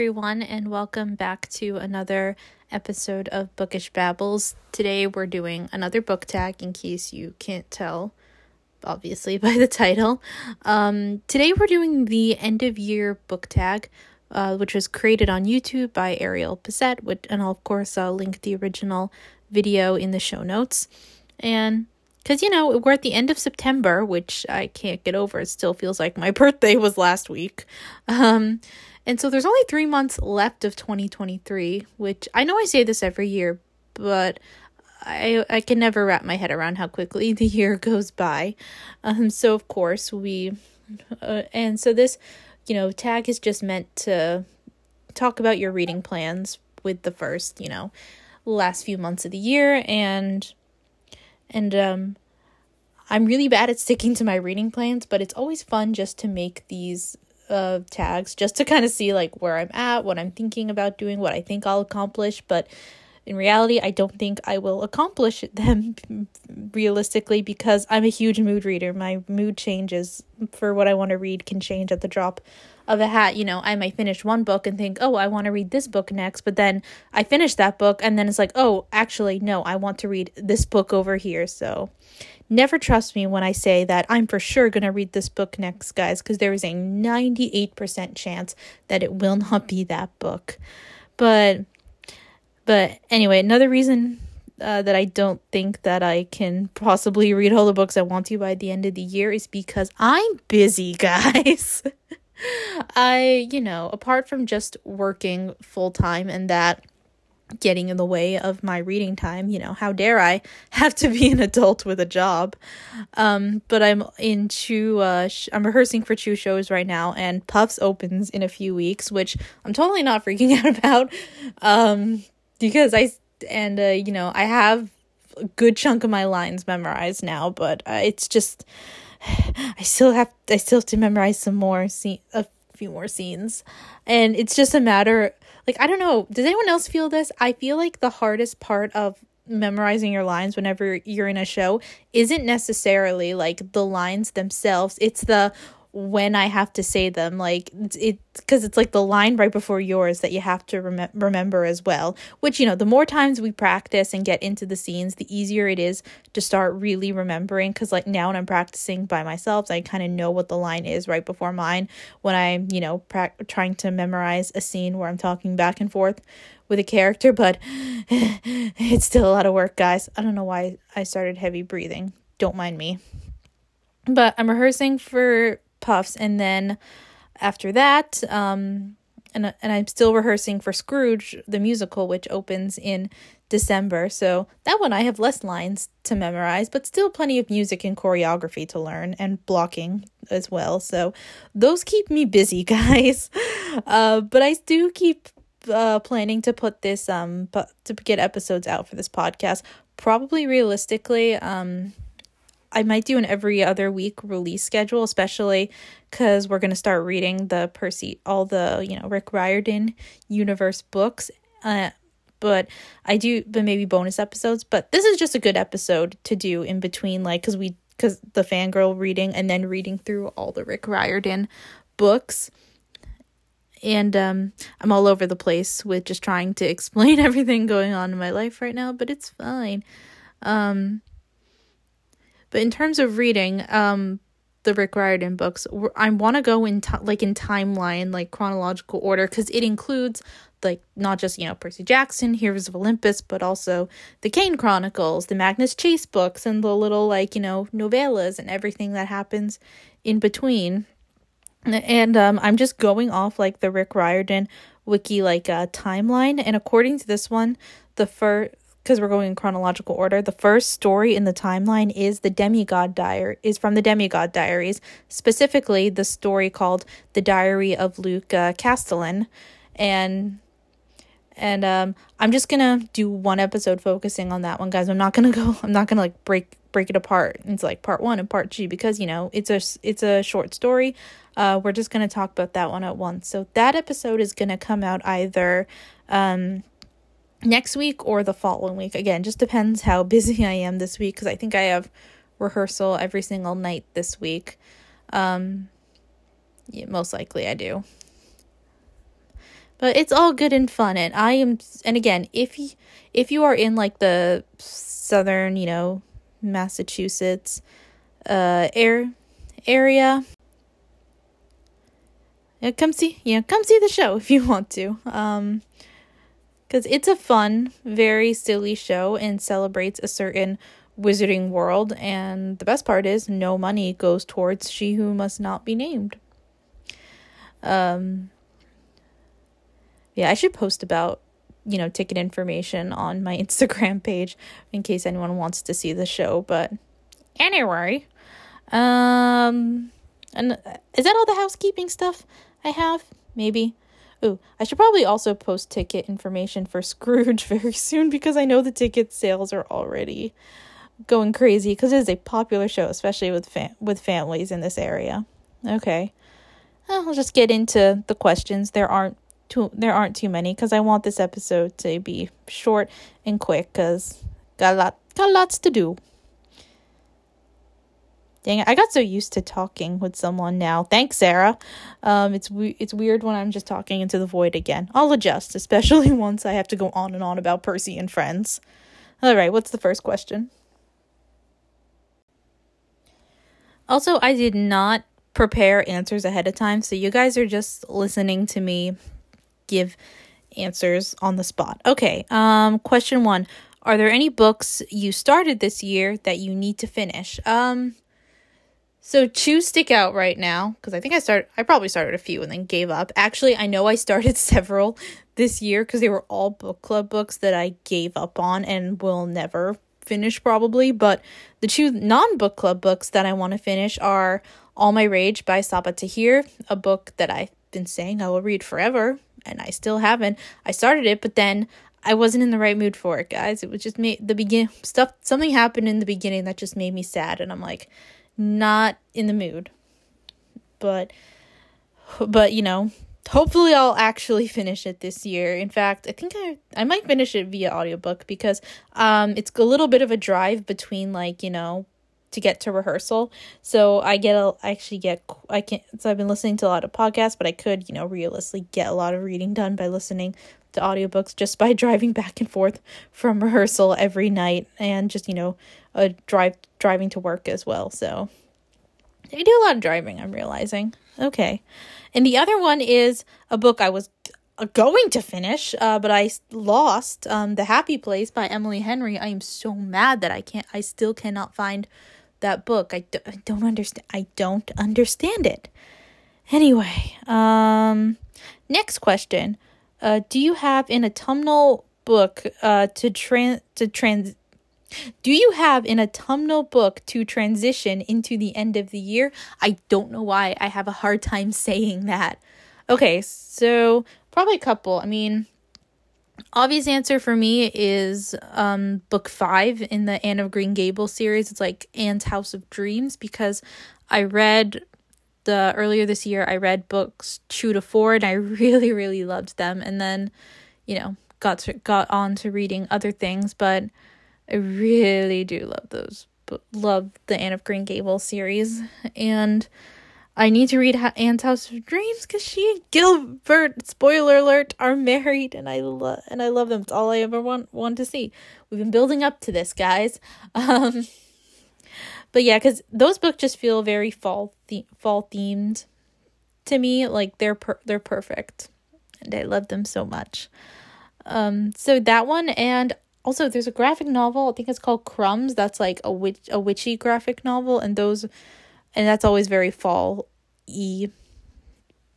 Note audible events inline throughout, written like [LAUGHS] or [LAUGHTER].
Everyone, and welcome back to another episode of Bookish Babbles. Today, we're doing another book tag in case you can't tell, obviously, [LAUGHS] by the title. Um, today, we're doing the end of year book tag, uh, which was created on YouTube by Ariel Bissett, which, and I'll, of course, uh, link the original video in the show notes. And because, you know, we're at the end of September, which I can't get over. It still feels like my [LAUGHS] birthday was last week. Um, and so there's only three months left of 2023, which I know I say this every year, but I I can never wrap my head around how quickly [LAUGHS] the year goes by. Um, so of course we, uh, and so this, you know, tag is just meant to talk about your reading plans with the first, you know, last few months of the year, and and um, I'm really bad at sticking to my reading plans, but it's always fun just to make these uh, tags just to kind of see like where I'm at, what I'm thinking about doing, what I think I'll accomplish. But in reality, I don't think I will accomplish [LAUGHS] them realistically because I'm a huge mood reader. My mood changes for what I want to read can change at the drop of a hat. You know, I might finish one book and think, oh, I want to read this book next. But then I finish that book and then it's like, oh, actually, no, I want to read this book over here. So Never trust me when I say that I'm for sure going to read this book next, guys, because there is a 98% chance that it will not be that book. But but anyway, another reason uh, that I don't think that I can possibly read all the books I want to by the end of the year is because I'm busy, [LAUGHS] guys. I, you know, apart from just working full time and that getting in the way of my reading time. You know, how dare I [LAUGHS] have to be an adult with a job? Um, but I'm into, uh, sh- I'm rehearsing for two shows right now, and Puffs opens in a few weeks, which I'm totally not [LAUGHS] freaking out about. Um, because I, and, uh, you know, I have a good chunk of my lines memorized now, but uh, it's just, I still have, I still have to memorize some more, see, a few more scenes. And it's just a matter like I don't know, does anyone else feel this? I feel like the hardest part of memorizing your lines whenever you're in a show isn't necessarily like the lines themselves. It's the when I have to say them. Like it because it's like the line right before yours that you have to rem- remember as well. Which you know, the more times we practice and get into the scenes, the easier it is to start really remembering. Because like now when I'm practicing by myself, I kind of know what the line is right before mine. When I'm you know pra- trying to memorize a scene where I'm talking back and forth with a character, but [LAUGHS] it's still a lot of work, guys. I don't know why I started heavy breathing. Don't mind me. But I'm rehearsing for puffs and then after that um and and I'm still rehearsing for Scrooge the musical which opens in December. So that one I have less lines to memorize, but still plenty of music and choreography to learn and blocking as well. So those keep me busy, [LAUGHS] guys. Uh but I do keep uh planning to put this um to get episodes out for this podcast. Probably realistically um I might do an every other week release schedule, especially because we're to start reading the Percy, all the, you know, Rick Riordan universe books. Uh, but I do, but maybe bonus episodes. But this is just a good episode to do in between, like, because we, because the fangirl reading and then reading through all the Rick Riordan books. And um, I'm all over the place with just trying to [LAUGHS] explain everything going on in my life right now, but it's fine. Um, but in terms of reading, um, the Rick Riordan books, I want to go in t- like in timeline, like chronological order, because it includes like not just you know Percy Jackson, Heroes of Olympus, but also the Kane Chronicles, the Magnus Chase books, and the little like you know novellas and everything that happens in between. And um, I'm just going off like the Rick Riordan wiki like uh, timeline, and according to this one, the first because we're going in chronological order, the first story in the timeline is the Demigod Diary is from the Demigod Diaries, specifically the story called The Diary of Luke uh, Castellan, and and um, I'm just gonna do one episode focusing on that one, guys. I'm not gonna [LAUGHS] go. I'm not gonna like break break it apart into like part one and part two because you know it's a it's a short story. Uh, we're just gonna talk about that one at once. So that episode is gonna come out either um next week or the following week. Again, just depends how [LAUGHS] busy I am this week because I think I have rehearsal every single night this week. Um, yeah, most likely I do. But it's all good and fun and I am and again, if you if you are in like the southern, you know, Massachusetts uh air area yeah, come see yeah, come see the show [LAUGHS] if you want to. Um because it's a fun, very silly show and celebrates a certain wizarding world. And the best part is, no money goes towards She Who Must Not Be Named. Um, yeah, I should post about you know ticket information on my [LAUGHS] Instagram page in case anyone wants to see the show. But anyway, um, and is that all the housekeeping stuff I have? Maybe. Ooh, I should probably also post ticket information for [LAUGHS] Scrooge very soon because I know the ticket sales are already going crazy because it is a popular show, especially with fam- with families in this area. Okay, I'll just get into the questions. There aren't too there aren't too many because I want this episode to be short and quick because got a lot got lots to do. Dang it, I got so used to talking with someone now. Thanks, Sarah. Um, it's we- it's weird when I'm just talking into the void again. I'll adjust, especially [LAUGHS] once I have to go on and on about Percy and friends. All right, what's the first question? Also, I did not prepare answers ahead of time, so you guys are just listening to me give answers on the spot. Okay, um question 1. Are there any books you started this year that you need to finish? Um so two stick out right now because I think I started I probably started a few and then gave up. Actually, I know I started [LAUGHS] several this year because they were all book club books that I gave up on and will never finish probably, but the two non-book club books that I want to finish are All My Rage by Sabaa Tahir, a book that I've been saying I will read forever and I still haven't. I started it, but then I wasn't in the right mood for it, guys. It was just made the begin stuff something happened in the beginning that just made me sad and I'm like not in the mood. But but you know, hopefully I'll actually [LAUGHS] finish it this year. In fact, I think I I might finish it via audiobook because um it's a little bit of a drive between like, you know, to get to rehearsal. So I get a I actually get I can so I've been listening to a lot of podcasts, but I could, you know, realistically get a lot of reading done by listening to audiobooks just by [LAUGHS] driving back and forth from rehearsal every night and just, you know, a drive driving to work as well. So I do a lot of driving, I'm realizing. Okay. And the other one is a book I was going to finish, uh, but I lost um, The Happy Place by Emily Henry. I am so mad that I can't, I still cannot find that book. I, do, I don't understand. I don't understand it. Anyway, um, next question. Uh, do you have an autumnal book uh, to trans to trans do you have an autumnal book to transition into the end of the year? I don't know why I have a hard time saying that. Okay, so probably a couple. I mean, obvious answer for me is um book 5 in the Anne of Green Gables series. It's like Anne's House of Dreams because I read the earlier this year I read books 2 to 4 and I [LAUGHS] really really loved them and then, you know, got to, got on to reading other things, but I really do love those, love the Anne of Green Gables series, and I need to read Anne's House of Dreams because she and Gilbert, spoiler alert, are married, and I love and I love them. It's all I ever want want to see. We've been building up to this, guys. [LAUGHS] Um, but yeah, because those books just feel very fall the- fall themed to me. Like they're per- they're perfect, and I love them so much. Um, so that one, and also there's a graphic novel i think it's called crumbs that's like a witch a witchy graphic novel and those and that's always very fall e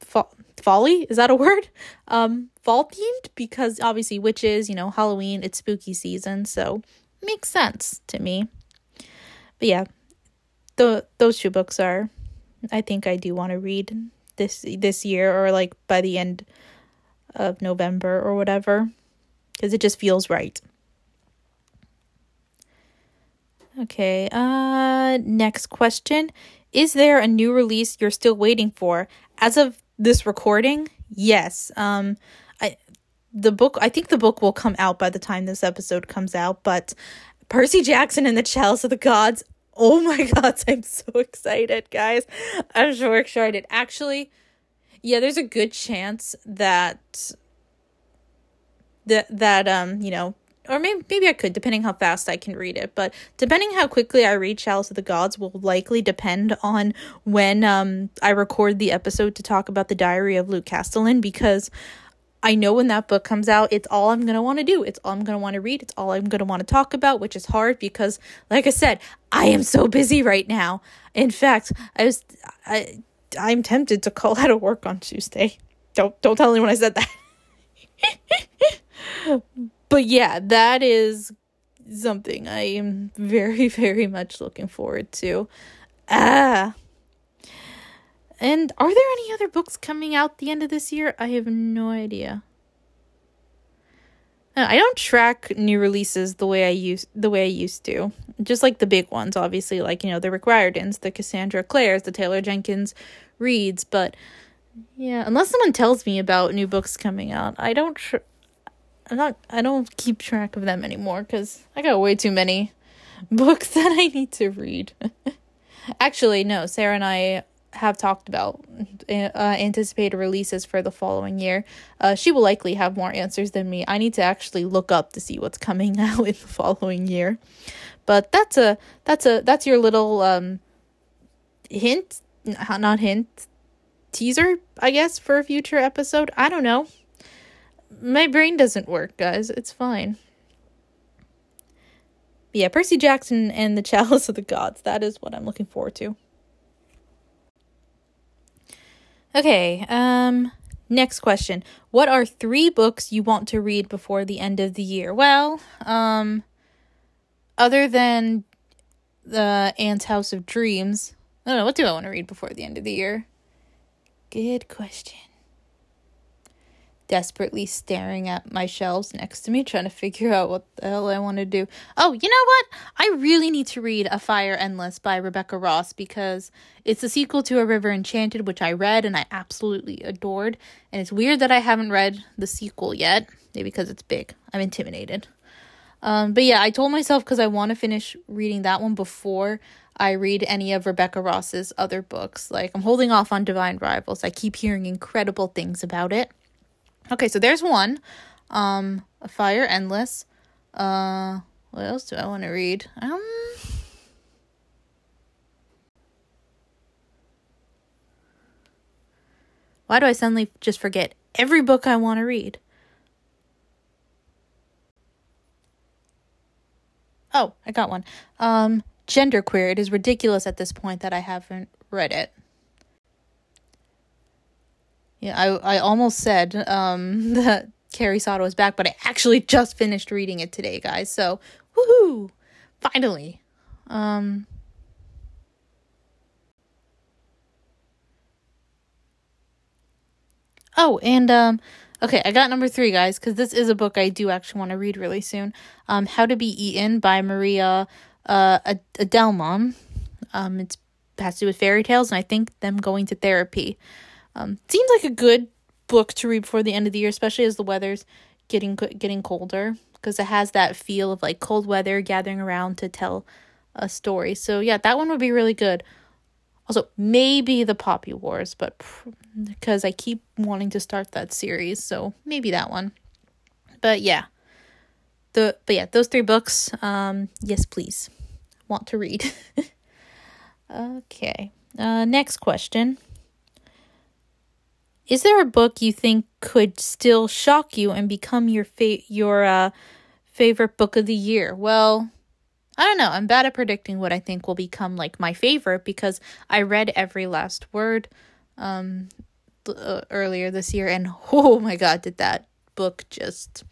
fall, folly is that a word um fall themed because obviously witches you know halloween it's spooky season so makes sense to me yeah the those two books are i think i do want to read this this year or like by the end of november or whatever because it just feels right Okay. Uh next question. Is there a new release you're still waiting for? As of this recording, yes. Um I the book I think the book will come out by the time this episode comes out, but Percy Jackson and the Chalice of the Gods. Oh my [LAUGHS] god, I'm so excited, guys. I'm so excited. Actually, yeah, there's a good chance that that that um you know or maybe maybe I could depending how fast I can read it. But depending how quickly I read Chalice of the Gods will likely depend on when um I record the episode to talk about the Diary of Luke Castellan because I know when that book comes out, it's all I'm going to want to do. It's all I'm going to want to read. It's all I'm going to want to talk about, which is hard because like I said, I am so busy right now. In fact, I was I I'm tempted to call out of work on Tuesday. Don't don't tell anyone I said that. [LAUGHS] but yeah, that is something I am very, [LAUGHS] very much looking forward to. Ah. And are there any other books coming out the end of this year? I have no idea. Uh, I don't track new releases the way I used the way I used to. Just like the big ones, obviously, like you know the Rick Riordans, the Cassandra Clares, the Taylor Jenkins Reids. But yeah, unless someone tells me about new books coming out, I don't. Tr- I'm not. I don't keep track of them anymore because I got way too many [LAUGHS] books that I need to read. [LAUGHS] Actually, no. Sarah and I have talked about uh, anticipated releases for the following year. Uh, she will likely have more answers than me. I need to actually look up to see what's [LAUGHS] coming out in the following year. But that's a that's a that's your little um hint, not hint, teaser, I guess, for a future episode. I don't know. My brain doesn't work, guys. It's fine. Yeah, Percy Jackson and the [LAUGHS] Chalice of the Gods. That is what I'm looking forward to. Okay, um next question. What are 3 books you want to read before the end of the year? Well, um other than the Anne's House of Dreams, I don't know, what do I want to read before the end of the year? Good question desperately staring at my shelves next to me, trying to figure out what the hell I want to do. Oh, you know what? I really need to read A Fire Endless by Rebecca Ross because it's a sequel to A River Enchanted, which I read and I absolutely adored. And it's weird that I haven't read the sequel yet, maybe because it's big. I'm intimidated. Um, but yeah, I told myself because I want to finish reading that one before I read any of Rebecca Ross's other books. Like, I'm holding off on Divine Rivals. I keep hearing incredible things about it. Okay, so there's one. Um, A Fire Endless. Uh, what else do I want to read? Um. Why do I suddenly just forget every book I want to read? Oh, I got one. Um, Genderqueer. It is ridiculous at this point that I haven't read it. Yeah, I I almost said um [LAUGHS] that Carrie Soto is back, but I actually just finished reading it today, guys. So woohoo! Finally. Um Oh, and um okay, I got number 3, guys, cuz this is a book I do actually want to read really soon. Um How to Be Eaten by Maria uh Adelmann. Um it's has to do with fairy tales and I think them going to therapy. Um, seems like a good book to read before the end of the year, especially as the weather's getting getting colder, because it has that feel of like cold weather gathering around to tell a story. So yeah, that one would be really good. Also, maybe the Poppy Wars, but because I keep wanting to start that series, so maybe that one. But yeah, the but yeah, those three books. Um, yes, please, want to read. [LAUGHS] okay. Uh, next question. Is there a book you think could still shock you and become your fa- your uh, favorite book of the year? Well, I don't know. I'm bad at predicting what I think will become like my favorite because I read every last word um uh, earlier this year and oh my god, did that book just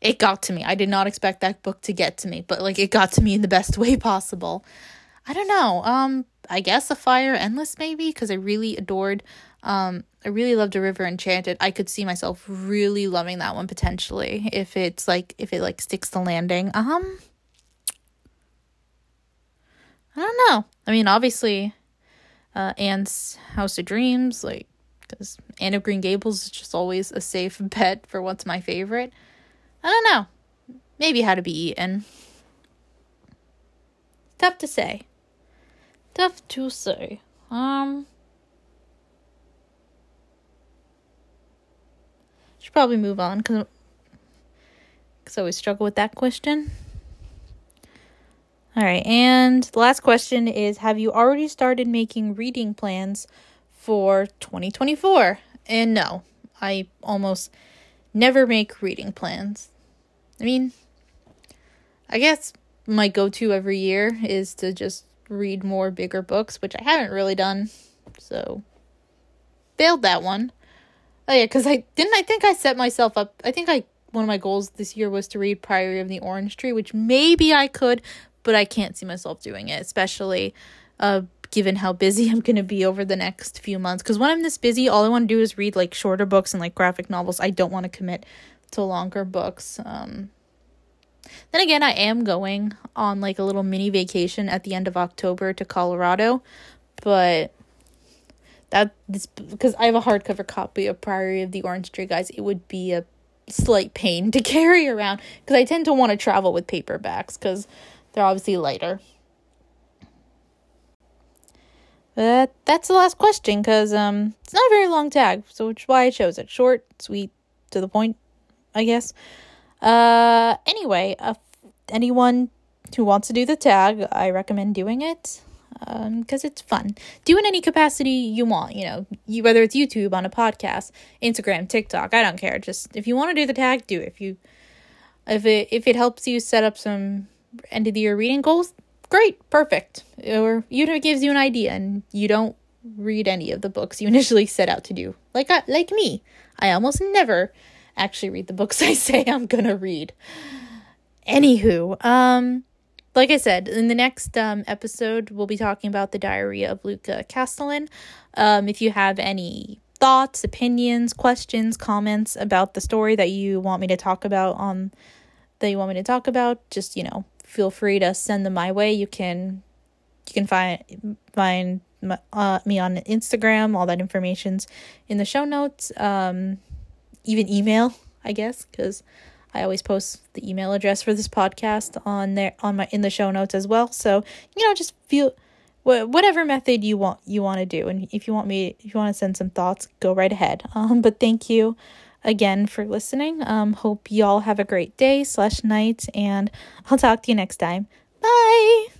it got to me. I did not expect that book to get to me, but like it got to me in the best [LAUGHS] way possible. I don't know. Um I guess A Fire Endless maybe because I really adored um I really loved A River Enchanted. I could see myself really loving that one potentially if it's like if it like sticks the landing. Um I don't know. I mean, obviously uh Anne's House of Dreams like cuz Anne of Green Gables is just always a safe [LAUGHS] bet for what's my favorite. I don't know. Maybe How to Be Eaten. Tough to say. Tough to say. Um should probably move on because I always struggle with that question. All right, and the last question is Have you already started making reading plans for 2024? And no, I almost never make reading plans. I mean, I guess my go to every year is to just read more bigger books, which I haven't really done. So, failed that one. Oh, yeah, because I didn't I think I set myself up. I think I one of my goals this year was to read Priory of the Orange Tree, which maybe I could, but I can't see myself doing it, especially uh, given how busy [LAUGHS] I'm going to be over the next few months. Because when I'm this busy, all I want to do is read like shorter books and like graphic novels. I don't want to commit to longer books. Um, then again, I am going on like a little mini vacation at the end of October to Colorado, but that this because I have a hardcover copy of Priory of the Orange Tree, guys. It would be a slight pain to [LAUGHS] carry around because I tend to want to travel with paperbacks because they're obviously lighter. But that's the last question because um it's not a very long tag, so which is why I chose it. Short, sweet, to the point, I guess. Uh, anyway, uh, anyone who wants to do the tag, I recommend doing it because um, it's fun. Do in any capacity you want, you know, you, whether it's YouTube, on a podcast, Instagram, TikTok, I don't care. Just if you want to do the tag, do it. If you if it if it helps you set up some end of the year reading goals, great, perfect. Or you know, it gives you an idea and you don't read any of the books you [LAUGHS] initially set out to do, like I, like me, I almost never actually read the books [LAUGHS] I say I'm gonna read. Anywho, um, like I said, in the next um, episode, we'll be talking about the Diary of Luca Castellan. Um, if you have any thoughts, opinions, questions, comments about the story that you want me to talk about on that you want me to talk about, just you know, feel free to send them my way. You can you can find find uh, me on Instagram. All that information's in the show notes. Um, even email, I guess, because I always post the email address for this podcast on there on my in the show notes as well. So you know, just feel whatever method you want you want to do, and if you want me, if you want to send some thoughts, go right ahead. [LAUGHS] Um, but thank you again for listening. Um, hope y'all have a great day slash night, and I'll talk to you next time. Bye.